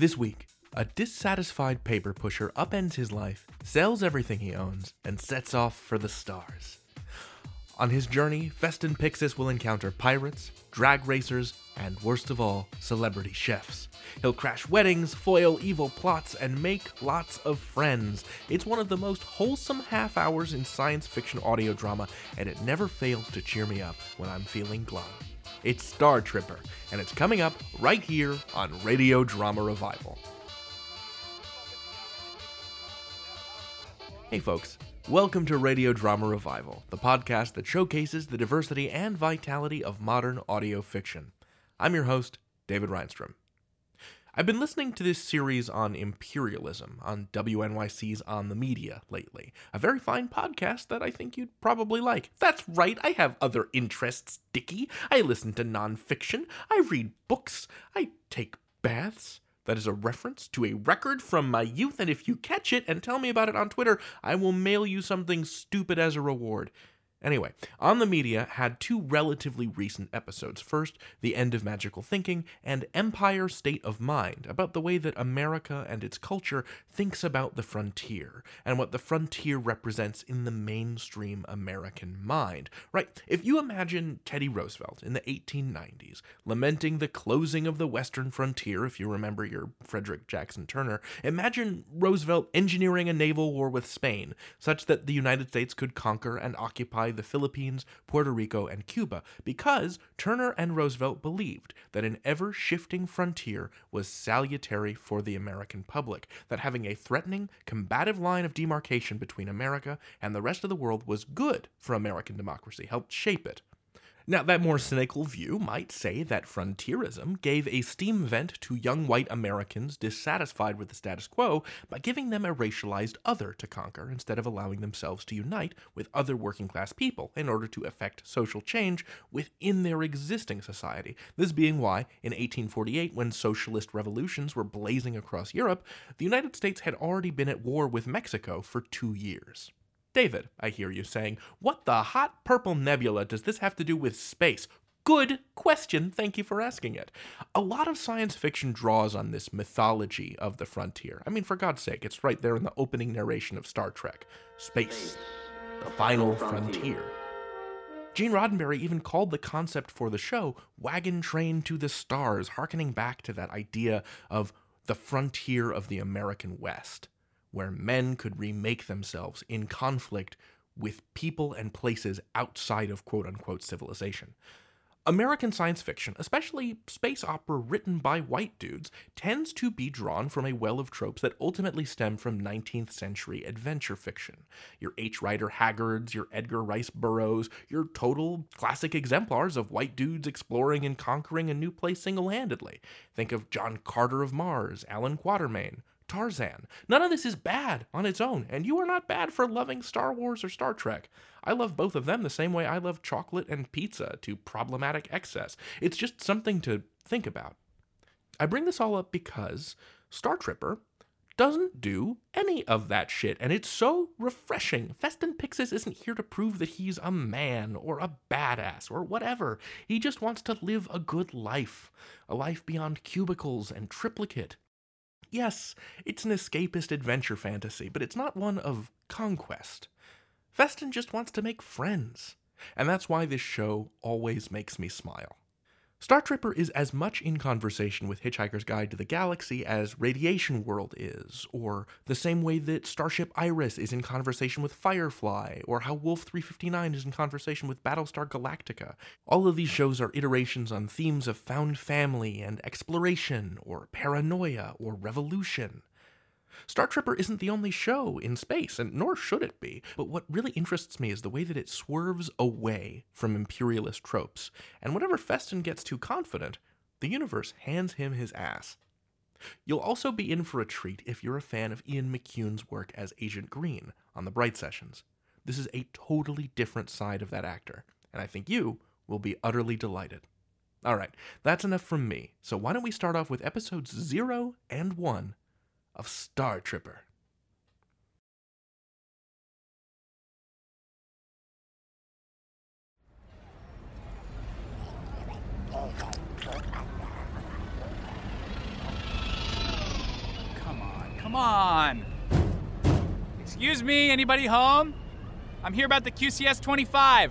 This week, a dissatisfied paper pusher upends his life, sells everything he owns, and sets off for the stars. On his journey, Feston Pyxis will encounter pirates, drag racers, and worst of all, celebrity chefs. He'll crash weddings, foil evil plots, and make lots of friends. It's one of the most wholesome half hours in science fiction audio drama, and it never fails to cheer me up when I'm feeling glum. It's Star Tripper, and it's coming up right here on Radio Drama Revival. Hey, folks. Welcome to Radio Drama Revival, the podcast that showcases the diversity and vitality of modern audio fiction. I'm your host, David Rheinstrom. I've been listening to this series on imperialism on WNYC's On the Media lately. A very fine podcast that I think you'd probably like. That's right, I have other interests, Dickie. I listen to nonfiction, I read books, I take baths. That is a reference to a record from my youth, and if you catch it and tell me about it on Twitter, I will mail you something stupid as a reward. Anyway, On the Media had two relatively recent episodes. First, The End of Magical Thinking, and Empire State of Mind, about the way that America and its culture thinks about the frontier, and what the frontier represents in the mainstream American mind. Right, if you imagine Teddy Roosevelt in the 1890s lamenting the closing of the western frontier, if you remember your Frederick Jackson Turner, imagine Roosevelt engineering a naval war with Spain, such that the United States could conquer and occupy the Philippines, Puerto Rico, and Cuba because Turner and Roosevelt believed that an ever shifting frontier was salutary for the American public, that having a threatening, combative line of demarcation between America and the rest of the world was good for American democracy, helped shape it. Now, that more cynical view might say that frontierism gave a steam vent to young white Americans dissatisfied with the status quo by giving them a racialized other to conquer instead of allowing themselves to unite with other working class people in order to effect social change within their existing society. This being why, in 1848, when socialist revolutions were blazing across Europe, the United States had already been at war with Mexico for two years. David, I hear you saying, what the hot purple nebula does this have to do with space? Good question. Thank you for asking it. A lot of science fiction draws on this mythology of the frontier. I mean, for God's sake, it's right there in the opening narration of Star Trek Space, the final frontier. Gene Roddenberry even called the concept for the show Wagon Train to the Stars, harkening back to that idea of the frontier of the American West where men could remake themselves in conflict with people and places outside of quote unquote civilization. American science fiction, especially space opera written by white dudes, tends to be drawn from a well of tropes that ultimately stem from 19th century adventure fiction. Your H. Rider Haggards, your Edgar Rice Burroughs, your total classic exemplars of white dudes exploring and conquering a new place single handedly. Think of John Carter of Mars, Alan Quatermain, Tarzan. None of this is bad on its own, and you are not bad for loving Star Wars or Star Trek. I love both of them the same way I love chocolate and pizza to problematic excess. It's just something to think about. I bring this all up because Star Tripper doesn't do any of that shit, and it's so refreshing. Feston Pyxis isn't here to prove that he's a man or a badass or whatever. He just wants to live a good life, a life beyond cubicles and triplicate Yes, it's an escapist adventure fantasy, but it's not one of conquest. Feston just wants to make friends, and that's why this show always makes me smile. Star Tripper is as much in conversation with Hitchhiker's Guide to the Galaxy as Radiation World is, or the same way that Starship Iris is in conversation with Firefly, or how Wolf 359 is in conversation with Battlestar Galactica. All of these shows are iterations on themes of found family and exploration, or paranoia, or revolution. Star Tripper isn't the only show in space, and nor should it be. But what really interests me is the way that it swerves away from imperialist tropes. And whenever Feston gets too confident, the universe hands him his ass. You'll also be in for a treat if you're a fan of Ian McEwan's work as Agent Green on The Bright Sessions. This is a totally different side of that actor, and I think you will be utterly delighted. All right, that's enough from me. So why don't we start off with episodes 0 and 1 of Star Tripper? Come on, come on. Excuse me, anybody home? I'm here about the QCS 25.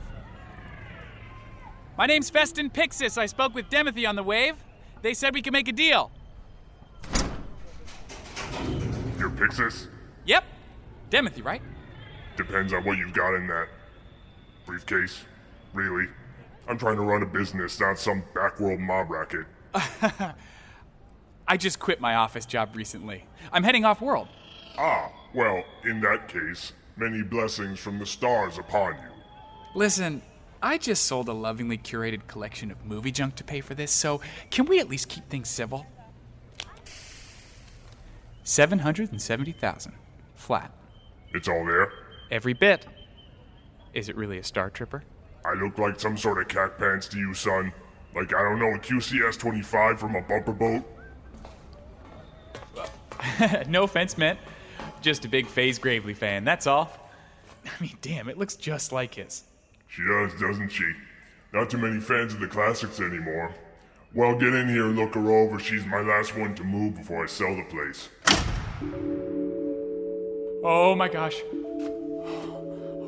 My name's Feston Pyxis. I spoke with Demothy on the wave. They said we could make a deal. Pyxis? Yep. Demothy, right? Depends on what you've got in that briefcase. Really? I'm trying to run a business, not some backworld mob racket. I just quit my office job recently. I'm heading off world. Ah, well, in that case, many blessings from the stars upon you. Listen, I just sold a lovingly curated collection of movie junk to pay for this, so can we at least keep things civil? 770,000. Flat. It's all there? Every bit. Is it really a Star Tripper? I look like some sort of cat pants to you, son. Like, I don't know, a QCS 25 from a bumper boat? no offense meant. Just a big FaZe Gravely fan, that's all. I mean, damn, it looks just like his. She does, doesn't she? Not too many fans of the classics anymore. Well, get in here and look her over. She's my last one to move before I sell the place. Oh my gosh.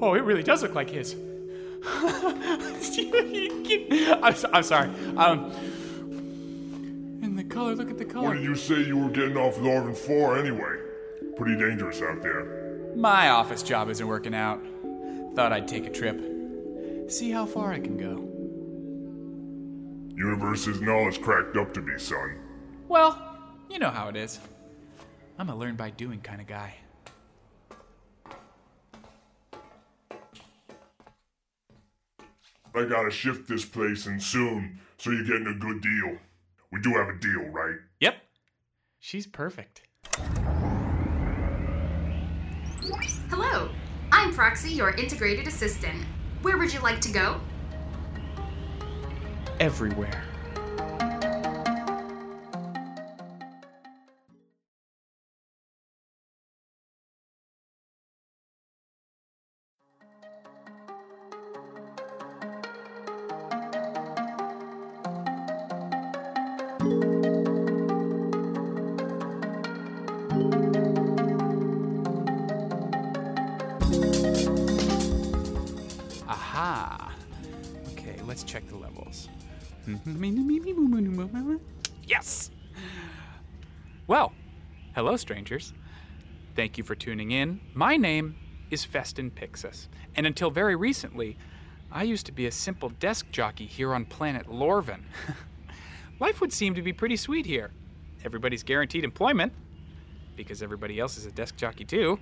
Oh, it really does look like his. I'm, so, I'm sorry. Um, and the color, look at the color. What did you say you were getting off Lorvin for anyway? Pretty dangerous out there. My office job isn't working out. Thought I'd take a trip. See how far I can go. Universe isn't all it's cracked up to be, son. Well, you know how it is. I'm a learn by doing kind of guy. I gotta shift this place and soon, so you're getting a good deal. We do have a deal, right? Yep. She's perfect. Hello, I'm Proxy, your integrated assistant. Where would you like to go? Everywhere. Aha. Okay, let's check the levels. Yes! Well, hello, strangers. Thank you for tuning in. My name is Feston Pyxis, and until very recently, I used to be a simple desk jockey here on planet Lorvin. Life would seem to be pretty sweet here. Everybody's guaranteed employment, because everybody else is a desk jockey too.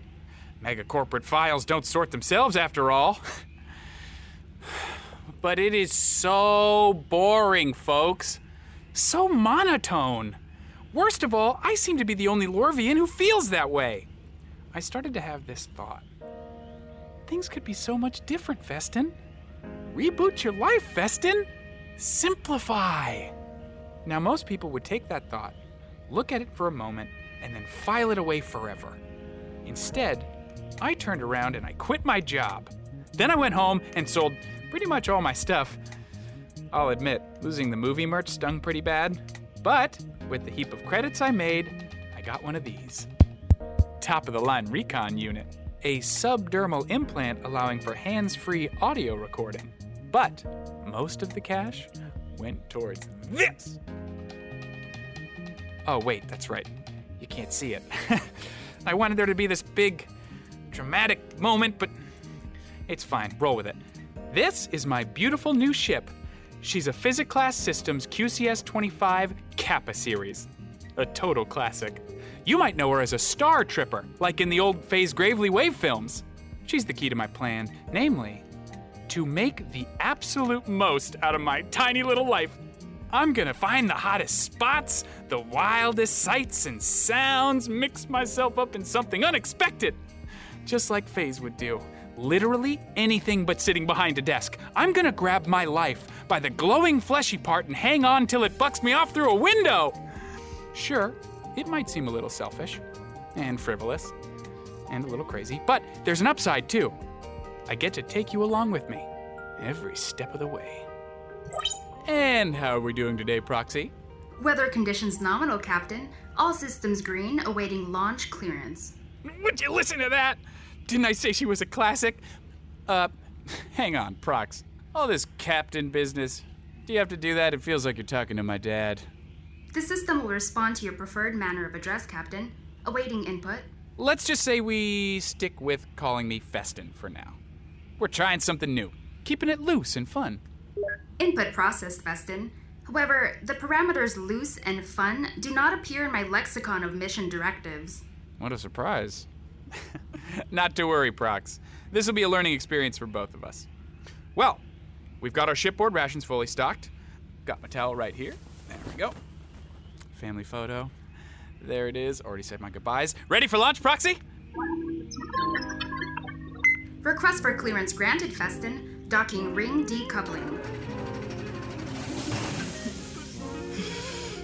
Mega corporate files don't sort themselves after all. But it is so boring, folks. So monotone. Worst of all, I seem to be the only Lorvian who feels that way. I started to have this thought. Things could be so much different, Feston. Reboot your life, Feston. Simplify. Now, most people would take that thought, look at it for a moment, and then file it away forever. Instead, I turned around and I quit my job. Then I went home and sold pretty much all my stuff. I'll admit, losing the movie merch stung pretty bad. But with the heap of credits I made, I got one of these. Top of the line Recon unit, a subdermal implant allowing for hands free audio recording. But most of the cash went towards this. Oh, wait, that's right. You can't see it. I wanted there to be this big, dramatic moment, but it's fine. Roll with it. This is my beautiful new ship. She's a Physic Class Systems QCS 25 Kappa series. A total classic. You might know her as a star tripper, like in the old Faze Gravely Wave films. She's the key to my plan, namely, to make the absolute most out of my tiny little life. I'm gonna find the hottest spots, the wildest sights and sounds, mix myself up in something unexpected. Just like Faze would do. Literally anything but sitting behind a desk. I'm gonna grab my life by the glowing fleshy part and hang on till it bucks me off through a window. Sure, it might seem a little selfish and frivolous and a little crazy, but there's an upside too. I get to take you along with me every step of the way. And how are we doing today, Proxy? Weather conditions nominal, Captain. All systems green, awaiting launch clearance. Would you listen to that? Didn't I say she was a classic? Uh, hang on, Prox. All this captain business. Do you have to do that? It feels like you're talking to my dad. The system will respond to your preferred manner of address, Captain. Awaiting input. Let's just say we stick with calling me Feston for now. We're trying something new, keeping it loose and fun. Input processed, Feston. However, the parameters loose and fun do not appear in my lexicon of mission directives. What a surprise. Not to worry, Prox. This will be a learning experience for both of us. Well, we've got our shipboard rations fully stocked. Got my towel right here. There we go. Family photo. There it is. Already said my goodbyes. Ready for launch, Proxy? Request for clearance granted, Feston. Docking ring decoupling.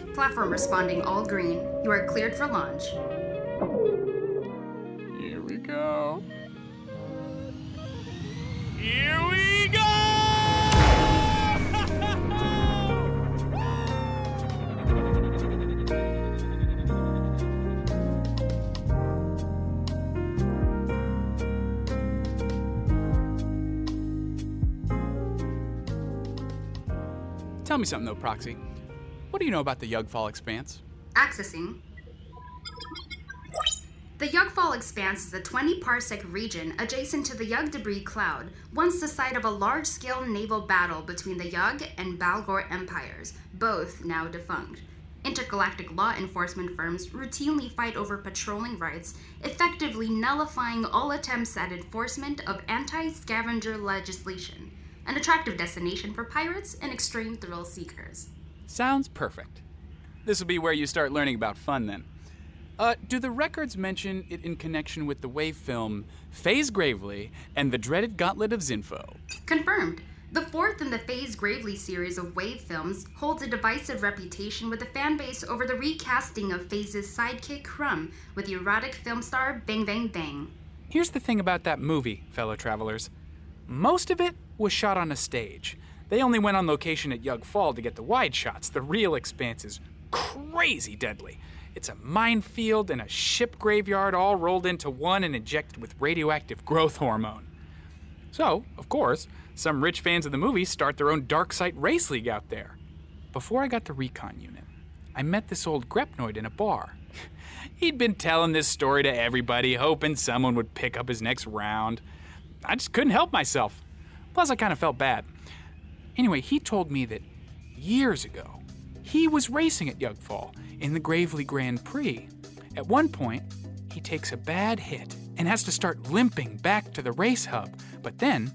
Platform responding all green. You are cleared for launch. Here we go! Tell me something though, Proxy. What do you know about the Yugfall Expanse? Accessing. The Yugfall Expanse is a 20 parsec region adjacent to the Yug debris cloud, once the site of a large scale naval battle between the Yug and Balgor empires, both now defunct. Intergalactic law enforcement firms routinely fight over patrolling rights, effectively nullifying all attempts at enforcement of anti scavenger legislation, an attractive destination for pirates and extreme thrill seekers. Sounds perfect. This will be where you start learning about fun then. Uh, do the records mention it in connection with the wave film Phase Gravely and the dreaded Gauntlet of Zinfo? Confirmed. The fourth in the Phase Gravely series of Wave films holds a divisive reputation with the fan base over the recasting of Phase's sidekick Crumb with the erotic film star Bang Bang Bang. Here's the thing about that movie, fellow travelers. Most of it was shot on a stage. They only went on location at Yug Fall to get the wide shots. The real expanse is crazy deadly. It's a minefield and a ship graveyard all rolled into one and injected with radioactive growth hormone. So, of course, some rich fans of the movie start their own dark site race league out there. Before I got the recon unit, I met this old Grepnoid in a bar. He'd been telling this story to everybody, hoping someone would pick up his next round. I just couldn't help myself. Plus, I kind of felt bad. Anyway, he told me that years ago, he was racing at Yugfall in the Gravely Grand Prix. At one point, he takes a bad hit and has to start limping back to the race hub, but then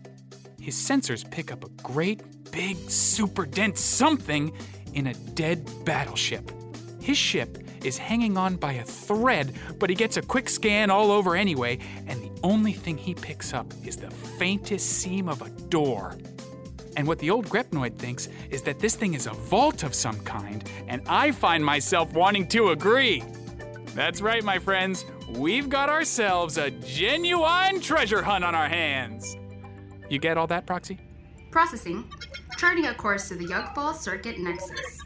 his sensors pick up a great, big, super dense something in a dead battleship. His ship is hanging on by a thread, but he gets a quick scan all over anyway, and the only thing he picks up is the faintest seam of a door. And what the old Grepnoid thinks is that this thing is a vault of some kind, and I find myself wanting to agree. That's right, my friends. We've got ourselves a genuine treasure hunt on our hands. You get all that, Proxy? Processing. Charting a course to the Yugfall Circuit Nexus.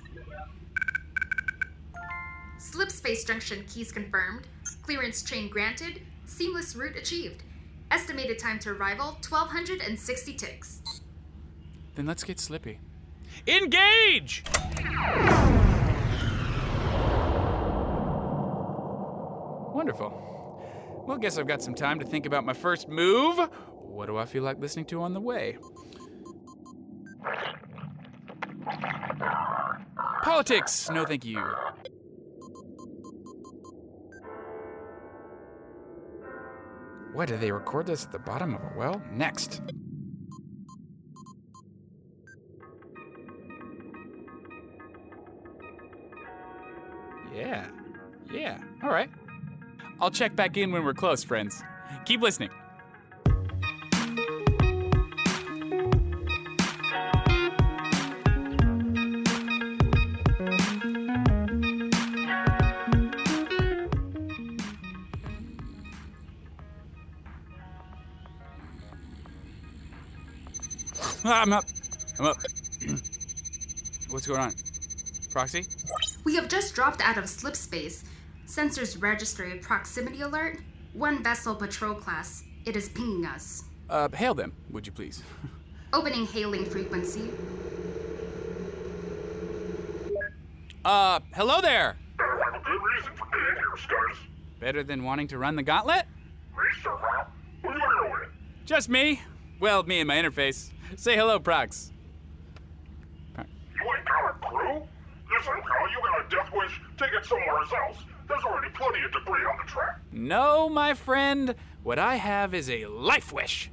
Slip space junction keys confirmed. Clearance chain granted. Seamless route achieved. Estimated time to arrival 1260 ticks. Then let's get slippy. Engage! Wonderful. Well, guess I've got some time to think about my first move. What do I feel like listening to on the way? Politics! No, thank you. What, did they record this at the bottom of a well? Next. Yeah. Yeah. All right. I'll check back in when we're close, friends. Keep listening. Ah, I'm up. I'm up. What's going on? Proxy? We have just dropped out of slip space. Sensors register a proximity alert. One vessel patrol class. It is pinging us. Uh, hail them, would you please? Opening hailing frequency. Uh, hello there! Better have a good reason for being here, Scars. Better than wanting to run the gauntlet? Me, sir, Ralph. Who you here with? Just me. Well, me and my interface. Say hello, Prox. You ain't got a crew? Listen, pal, you got a death wish? Take it somewhere else. There's already plenty of debris on the track. No, my friend. What I have is a life wish.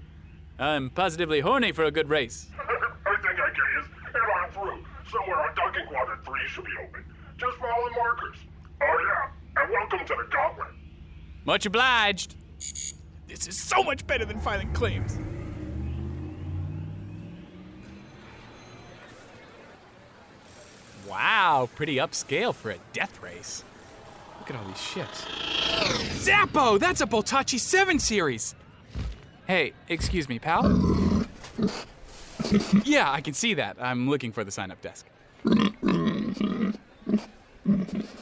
I'm positively horny for a good race. I think I get you. Head on through. Somewhere on docking quadrant 3 should be open. Just follow the markers. Oh, yeah. And welcome to the gauntlet. Much obliged. This is so much better than filing claims. Wow, pretty upscale for a death race. Look at all these ships. Zappo! That's a Boltachi 7 series! Hey, excuse me, pal? yeah, I can see that. I'm looking for the sign up desk.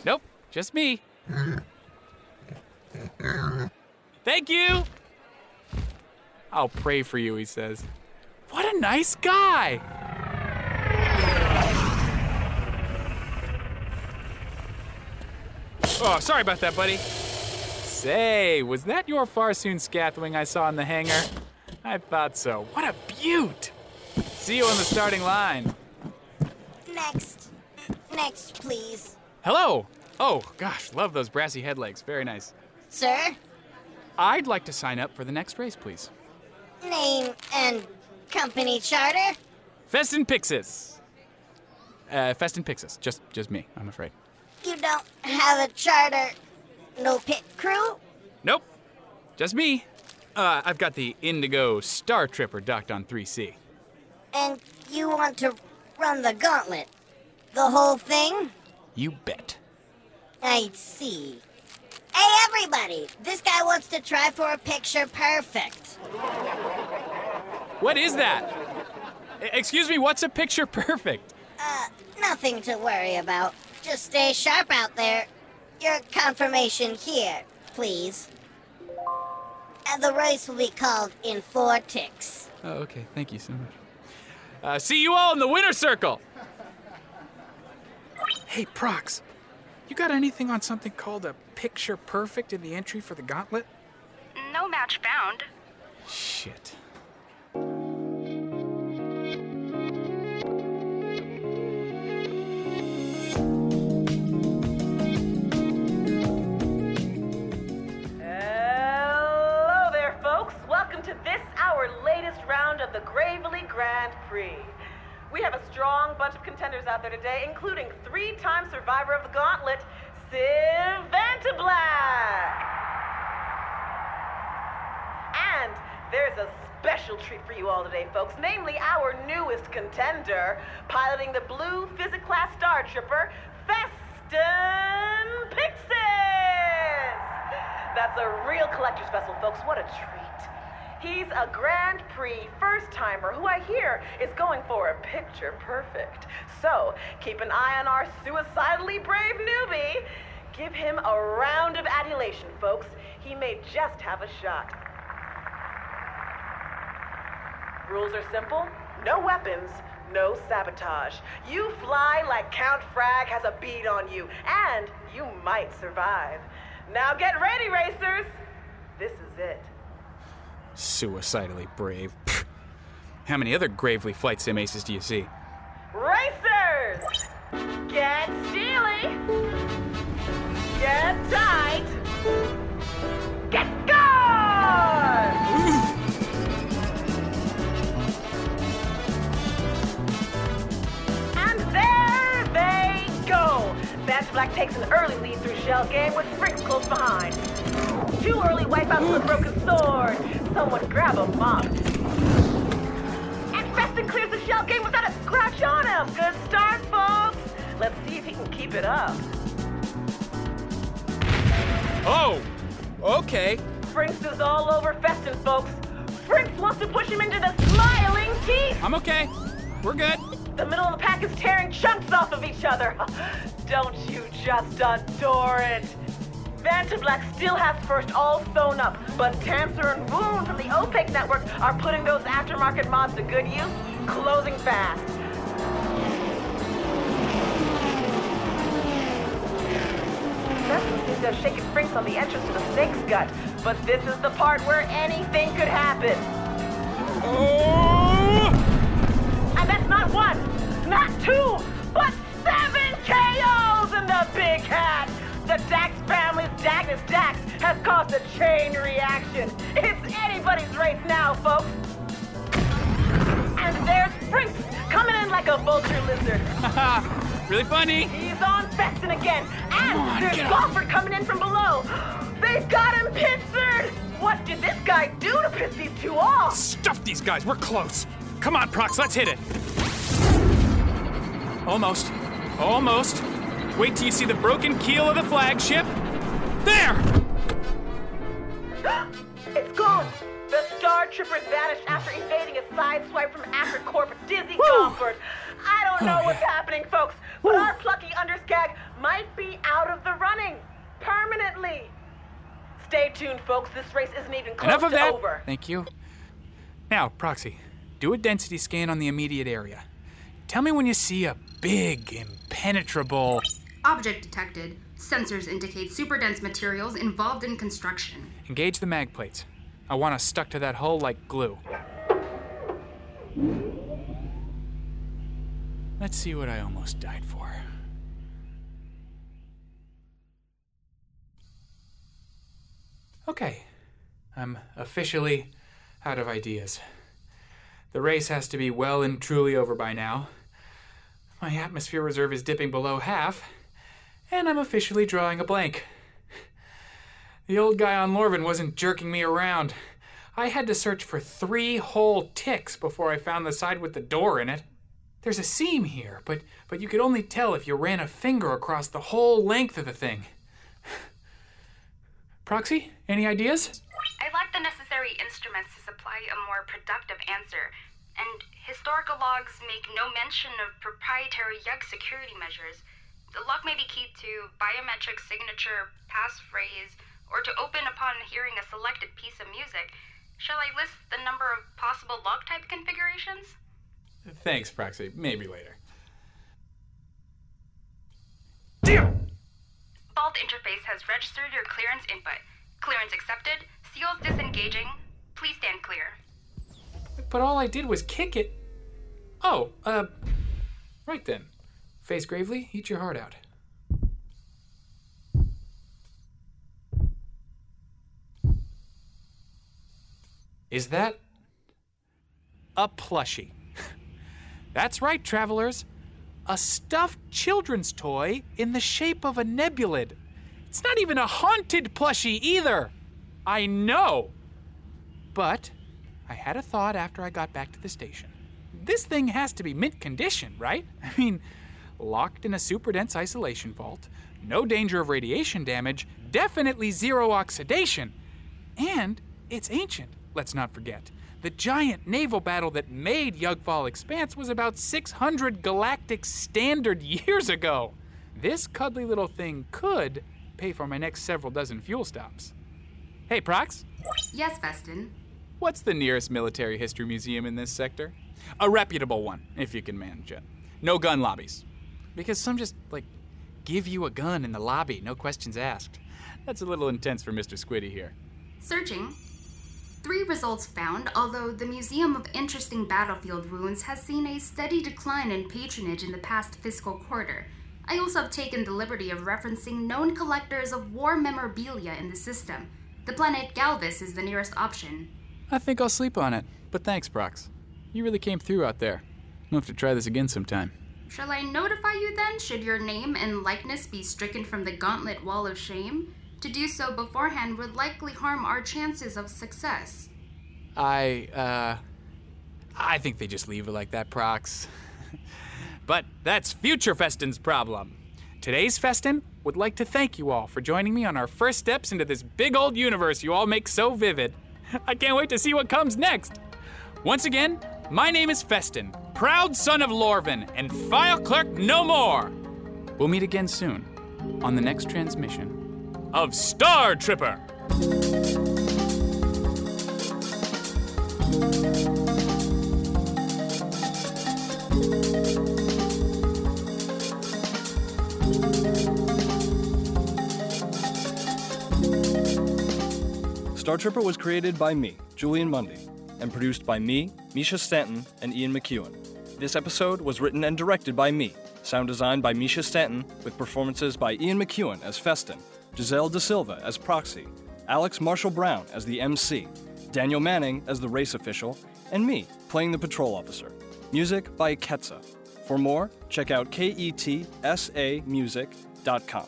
Nope, just me. Thank you! I'll pray for you, he says. What a nice guy! Oh, sorry about that, buddy. Say, was that your Farsoon Scathwing I saw in the hangar? I thought so. What a beaut! See you on the starting line. Next. Next, please. Hello! Oh, gosh, love those brassy headlegs. Very nice. Sir? I'd like to sign up for the next race, please. Name and company charter? Feston Pyxis. Uh, Feston Pyxis. Just, just me, I'm afraid. You don't have a charter. No pit crew? Nope. Just me. Uh, I've got the Indigo Star Tripper docked on 3C. And you want to run the gauntlet? The whole thing? You bet. I see. Hey, everybody! This guy wants to try for a picture perfect. What is that? Excuse me, what's a picture perfect? Uh, nothing to worry about. Just stay sharp out there. Your confirmation here, please. And the race will be called in four ticks. Oh, okay. Thank you so much. Uh, see you all in the winner circle. Hey, Prox, you got anything on something called a picture perfect in the entry for the gauntlet? No match found. Shit. The Gravely Grand Prix. We have a strong bunch of contenders out there today, including three time survivor of the gauntlet, Civ Vantablack. And there's a special treat for you all today, folks, namely our newest contender, piloting the blue Physic Class Star Tripper, Feston Pyxis! That's a real collector's vessel, folks. What a treat. He's a Grand Prix first timer who I hear is going for a picture perfect. So keep an eye on our suicidally brave newbie. Give him a round of adulation, folks. He may just have a shot. Rules are simple no weapons, no sabotage. You fly like Count Frag has a bead on you, and you might survive. Now get ready, racers! This is it. Suicidally brave. How many other gravely flight sim aces do you see? Racers! Get steely! Get tight! Get gone! and there they go! Vantablack takes an early lead through shell game with Frinks close behind. Too early wipeouts with a broken sword. Someone grab a mop. And Feston clears the shell game without a scratch on him. Good start, folks. Let's see if he can keep it up. Oh, okay. Frinks is all over Feston, folks. Frinks wants to push him into the smiling teeth. I'm okay. We're good. The middle of the pack is tearing chunks off of each other. Don't you just adore it? Vantablack still has first all sewn up, but Tancer and Boone from the Opaque Network are putting those aftermarket mods to good use, closing fast. Seems to have shaken Frinks on the entrance to the snake's gut, but this is the part where anything could happen. Oh! And that's not one, not two, but seven KOs The Dax family's Dagnus Dax has caused a chain reaction. It's anybody's race now, folks. And there's Frinks coming in like a vulture lizard. really funny. He's on Feston again. And on, there's up. Golfer coming in from below. They've got him pincered. What did this guy do to piss these two off? Stuff these guys. We're close. Come on, Prox. Let's hit it. Almost. Almost. Wait till you see the broken keel of the flagship. There! It's gone! The Star Tripper's vanished after evading a sideswipe from Acrocorp Dizzy Whew. Gomford. I don't know Oh, what's yeah. happening, folks, but our plucky underscag might be out of the running. Permanently. Stay tuned, folks. This race isn't even close Enough of to that. over. Thank you. Now, Proxy, do a density scan on the immediate area. Tell me when you see a big, impenetrable. Object detected. Sensors indicate super dense materials involved in construction. Engage the mag plates. I want us stuck to that hull like glue. Let's see what I almost died for. Okay, I'm officially out of ideas. The race has to be well and truly over by now. My atmosphere reserve is dipping below half, and I'm officially drawing a blank. The old guy on Lorvin wasn't jerking me around. I had to search for three whole ticks before I found the side with the door in it. There's a seam here, but but you could only tell if you ran a finger across the whole length of the thing. Proxy, any ideas? I lack the necessary instruments to supply a more productive answer, and historical logs make no mention of proprietary YUG security measures. The log may be keyed to biometric signature, passphrase, or to open upon hearing a selected piece of music. Shall I list the number of possible lock type configurations? Thanks, Proxy. Maybe later. Damn! Vault interface has registered your clearance input. Clearance accepted. Seals disengaging. Please stand clear. But all I did was kick it. Oh, uh, right then. Face gravely, eat your heart out. Is that a plushie? That's right, travelers. A stuffed children's toy in the shape of a nebulid. It's not even a haunted plushie either. I know. But I had a thought after I got back to the station. This thing has to be mint condition, right? I mean, locked in a super dense isolation vault, no danger of radiation damage, definitely zero oxidation. And it's ancient, let's not forget. The giant naval battle that made Yugfall Expanse was about 600 galactic standard years ago. This cuddly little thing could pay for my next several dozen fuel stops. Hey, Prox, Yes, Feston. What's the nearest military history museum in this sector? A reputable one, if you can manage it. No gun lobbies. Because some just, like, give you a gun in the lobby, no questions asked. That's a little intense for Mr. Squiddy here. Searching. Three results found, although the Museum of Interesting Battlefield Ruins has seen a steady decline in patronage in the past fiscal quarter. I also have taken the liberty of referencing known collectors of war memorabilia in the system. The planet Galvis is the nearest option. I think I'll sleep on it, but thanks, Prox. You really came through out there. We'll have to try this again sometime. Shall I notify you then, should your name and likeness be stricken from the gauntlet wall of shame? To do so beforehand would likely harm our chances of success. I, uh. I think they just leave it like that, Prox. but that's future Feston's problem. Today's Feston would like to thank you all for joining me on our first steps into this big old universe you all make so vivid. I can't wait to see what comes next. Once again, my name is Feston, proud son of Lorvin, and file clerk no more. We'll meet again soon on the next transmission of Star Tripper. Star Tripper was created by me, Julian Mundy, and produced by me, Misha Stanton, and Ian McEwen. This episode was written and directed by me, sound designed by Misha Stanton, with performances by Ian McEwen as Feston, Giselle De Silva as Proxy, Alex Marshall Brown as the MC, Daniel Manning as the race official, and me, playing the patrol officer. Music by Ketsa. For more, check out ketsamusic.com.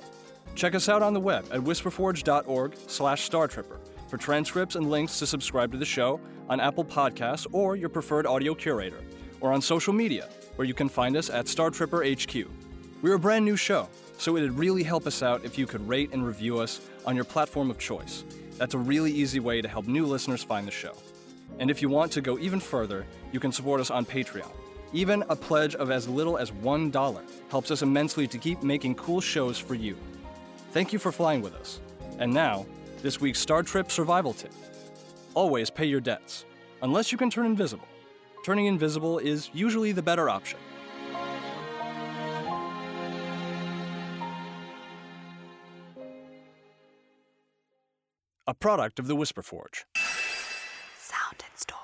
Check us out on the web at whisperforge.org slash startripper for transcripts and links to subscribe to the show on Apple Podcasts or your preferred audio curator, or on social media, where you can find us at Star Tripper HQ. We're a brand new show, so it'd really help us out if you could rate and review us on your platform of choice. That's a really easy way to help new listeners find the show. And if you want to go even further, you can support us on Patreon. Even a pledge of as little as $1 helps us immensely to keep making cool shows for you. Thank you for flying with us. And now, this week's Star Trip survival tip. Always pay your debts, unless you can turn invisible. Turning invisible is usually the better option. A product of the Whisper Forge. Sound and story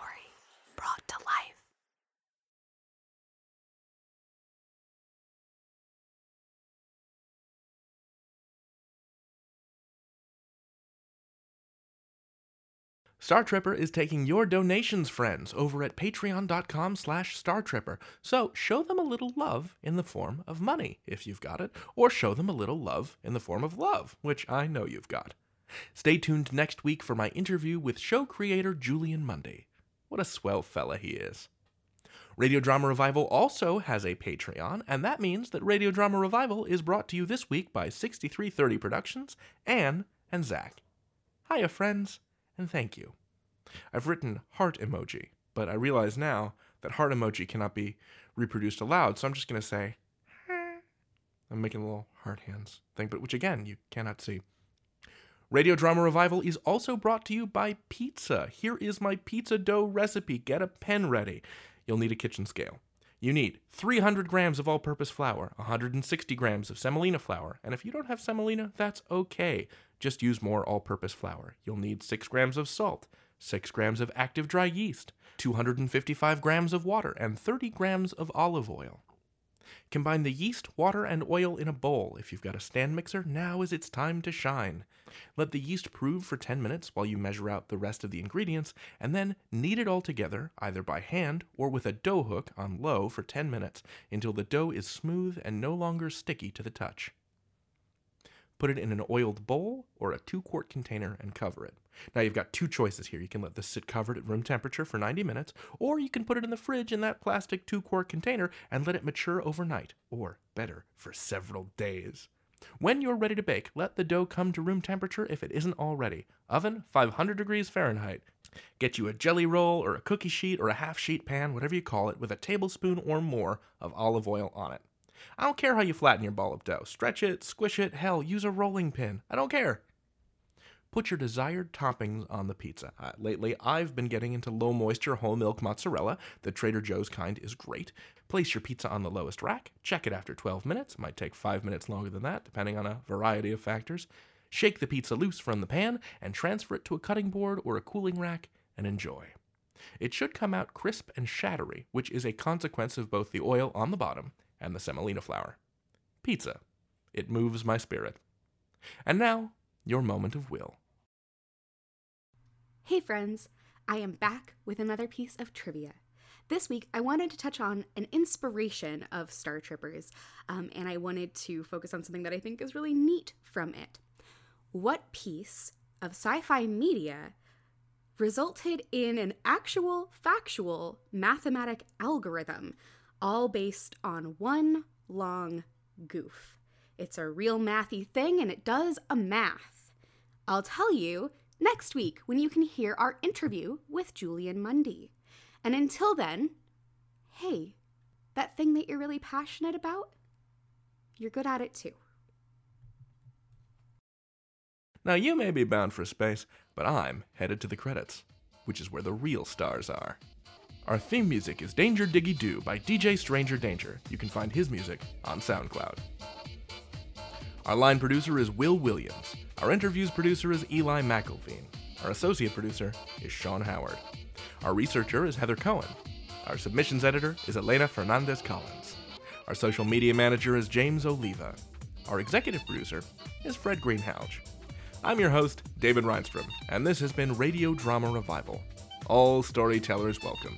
Star Tripper is taking your donations, friends, over at patreon.com slash startripper. So show them a little love in the form of money, if you've got it, or show them a little love in the form of love, which I know you've got. Stay tuned next week for my interview with show creator Julian Mundy. What a swell fella he is. Radio Drama Revival also has a Patreon, and that means that Radio Drama Revival is brought to you this week by 6330 Productions, Anne, and Zach. Hiya, friends and thank you. I've written heart emoji, but I realize now that heart emoji cannot be reproduced aloud, so I'm just going to say, I'm making a little heart hands thing, but which again, you cannot see. Radio Drama Revival is also brought to you by pizza. Here is my pizza dough recipe. Get a pen ready. You'll need a kitchen scale. You need 300 grams of all purpose flour, 160 grams of semolina flour, and if you don't have semolina, that's okay. Just use more all purpose flour. You'll need 6 grams of salt, 6 grams of active dry yeast, 255 grams of water, and 30 grams of olive oil. Combine the yeast, water, and oil in a bowl. If you've got a stand mixer, now is its time to shine. Let the yeast prove for 10 minutes while you measure out the rest of the ingredients, and then knead it all together, either by hand or with a dough hook on low for 10 minutes until the dough is smooth and no longer sticky to the touch. Put it in an oiled bowl or a two quart container and cover it. Now you've got two choices here. You can let this sit covered at room temperature for 90 minutes, or you can put it in the fridge in that plastic two quart container and let it mature overnight, or better, for several days. When you're ready to bake, let the dough come to room temperature if it isn't already. Oven 500 degrees Fahrenheit. Get you a jelly roll or a cookie sheet or a half sheet pan, whatever you call it, with a tablespoon or more of olive oil on it. I don't care how you flatten your ball of dough. Stretch it, squish it, hell, use a rolling pin. I don't care. Put your desired toppings on the pizza. Uh, lately, I've been getting into low moisture whole milk mozzarella. The Trader Joe's kind is great. Place your pizza on the lowest rack. Check it after 12 minutes. Might take 5 minutes longer than that, depending on a variety of factors. Shake the pizza loose from the pan and transfer it to a cutting board or a cooling rack and enjoy. It should come out crisp and shattery, which is a consequence of both the oil on the bottom and the semolina flour. Pizza. It moves my spirit. And now, your moment of will. Hey, friends! I am back with another piece of trivia. this week I wanted to touch on an inspiration of Star Troopers, um, and I wanted to focus on something that I think is really neat from it. What piece of sci fi media resulted in an actual, factual, mathematic algorithm, all based on one long goof? It's a real mathy thing, and it does a math. I'll tell you next week when you can hear our interview with Julian Mundy. And until then, hey, that thing that you're really passionate about, you're good at it too. Now, you may be bound for space, but I'm headed to the credits, which is where the real stars are. Our theme music is Danger Diggy Doo by DJ Stranger Danger. You can find his music on SoundCloud. Our line producer is Will Williams. Our interviews producer is Eli McElveen. Our associate producer is Sean Howard. Our researcher is Heather Cohen. Our submissions editor is Elena Fernandez Collins. Our social media manager is James Oliva. Our executive producer is Fred Greenhalgh. I'm your host, David Rheinstrom, and this has been Radio Drama Revival. All storytellers welcome.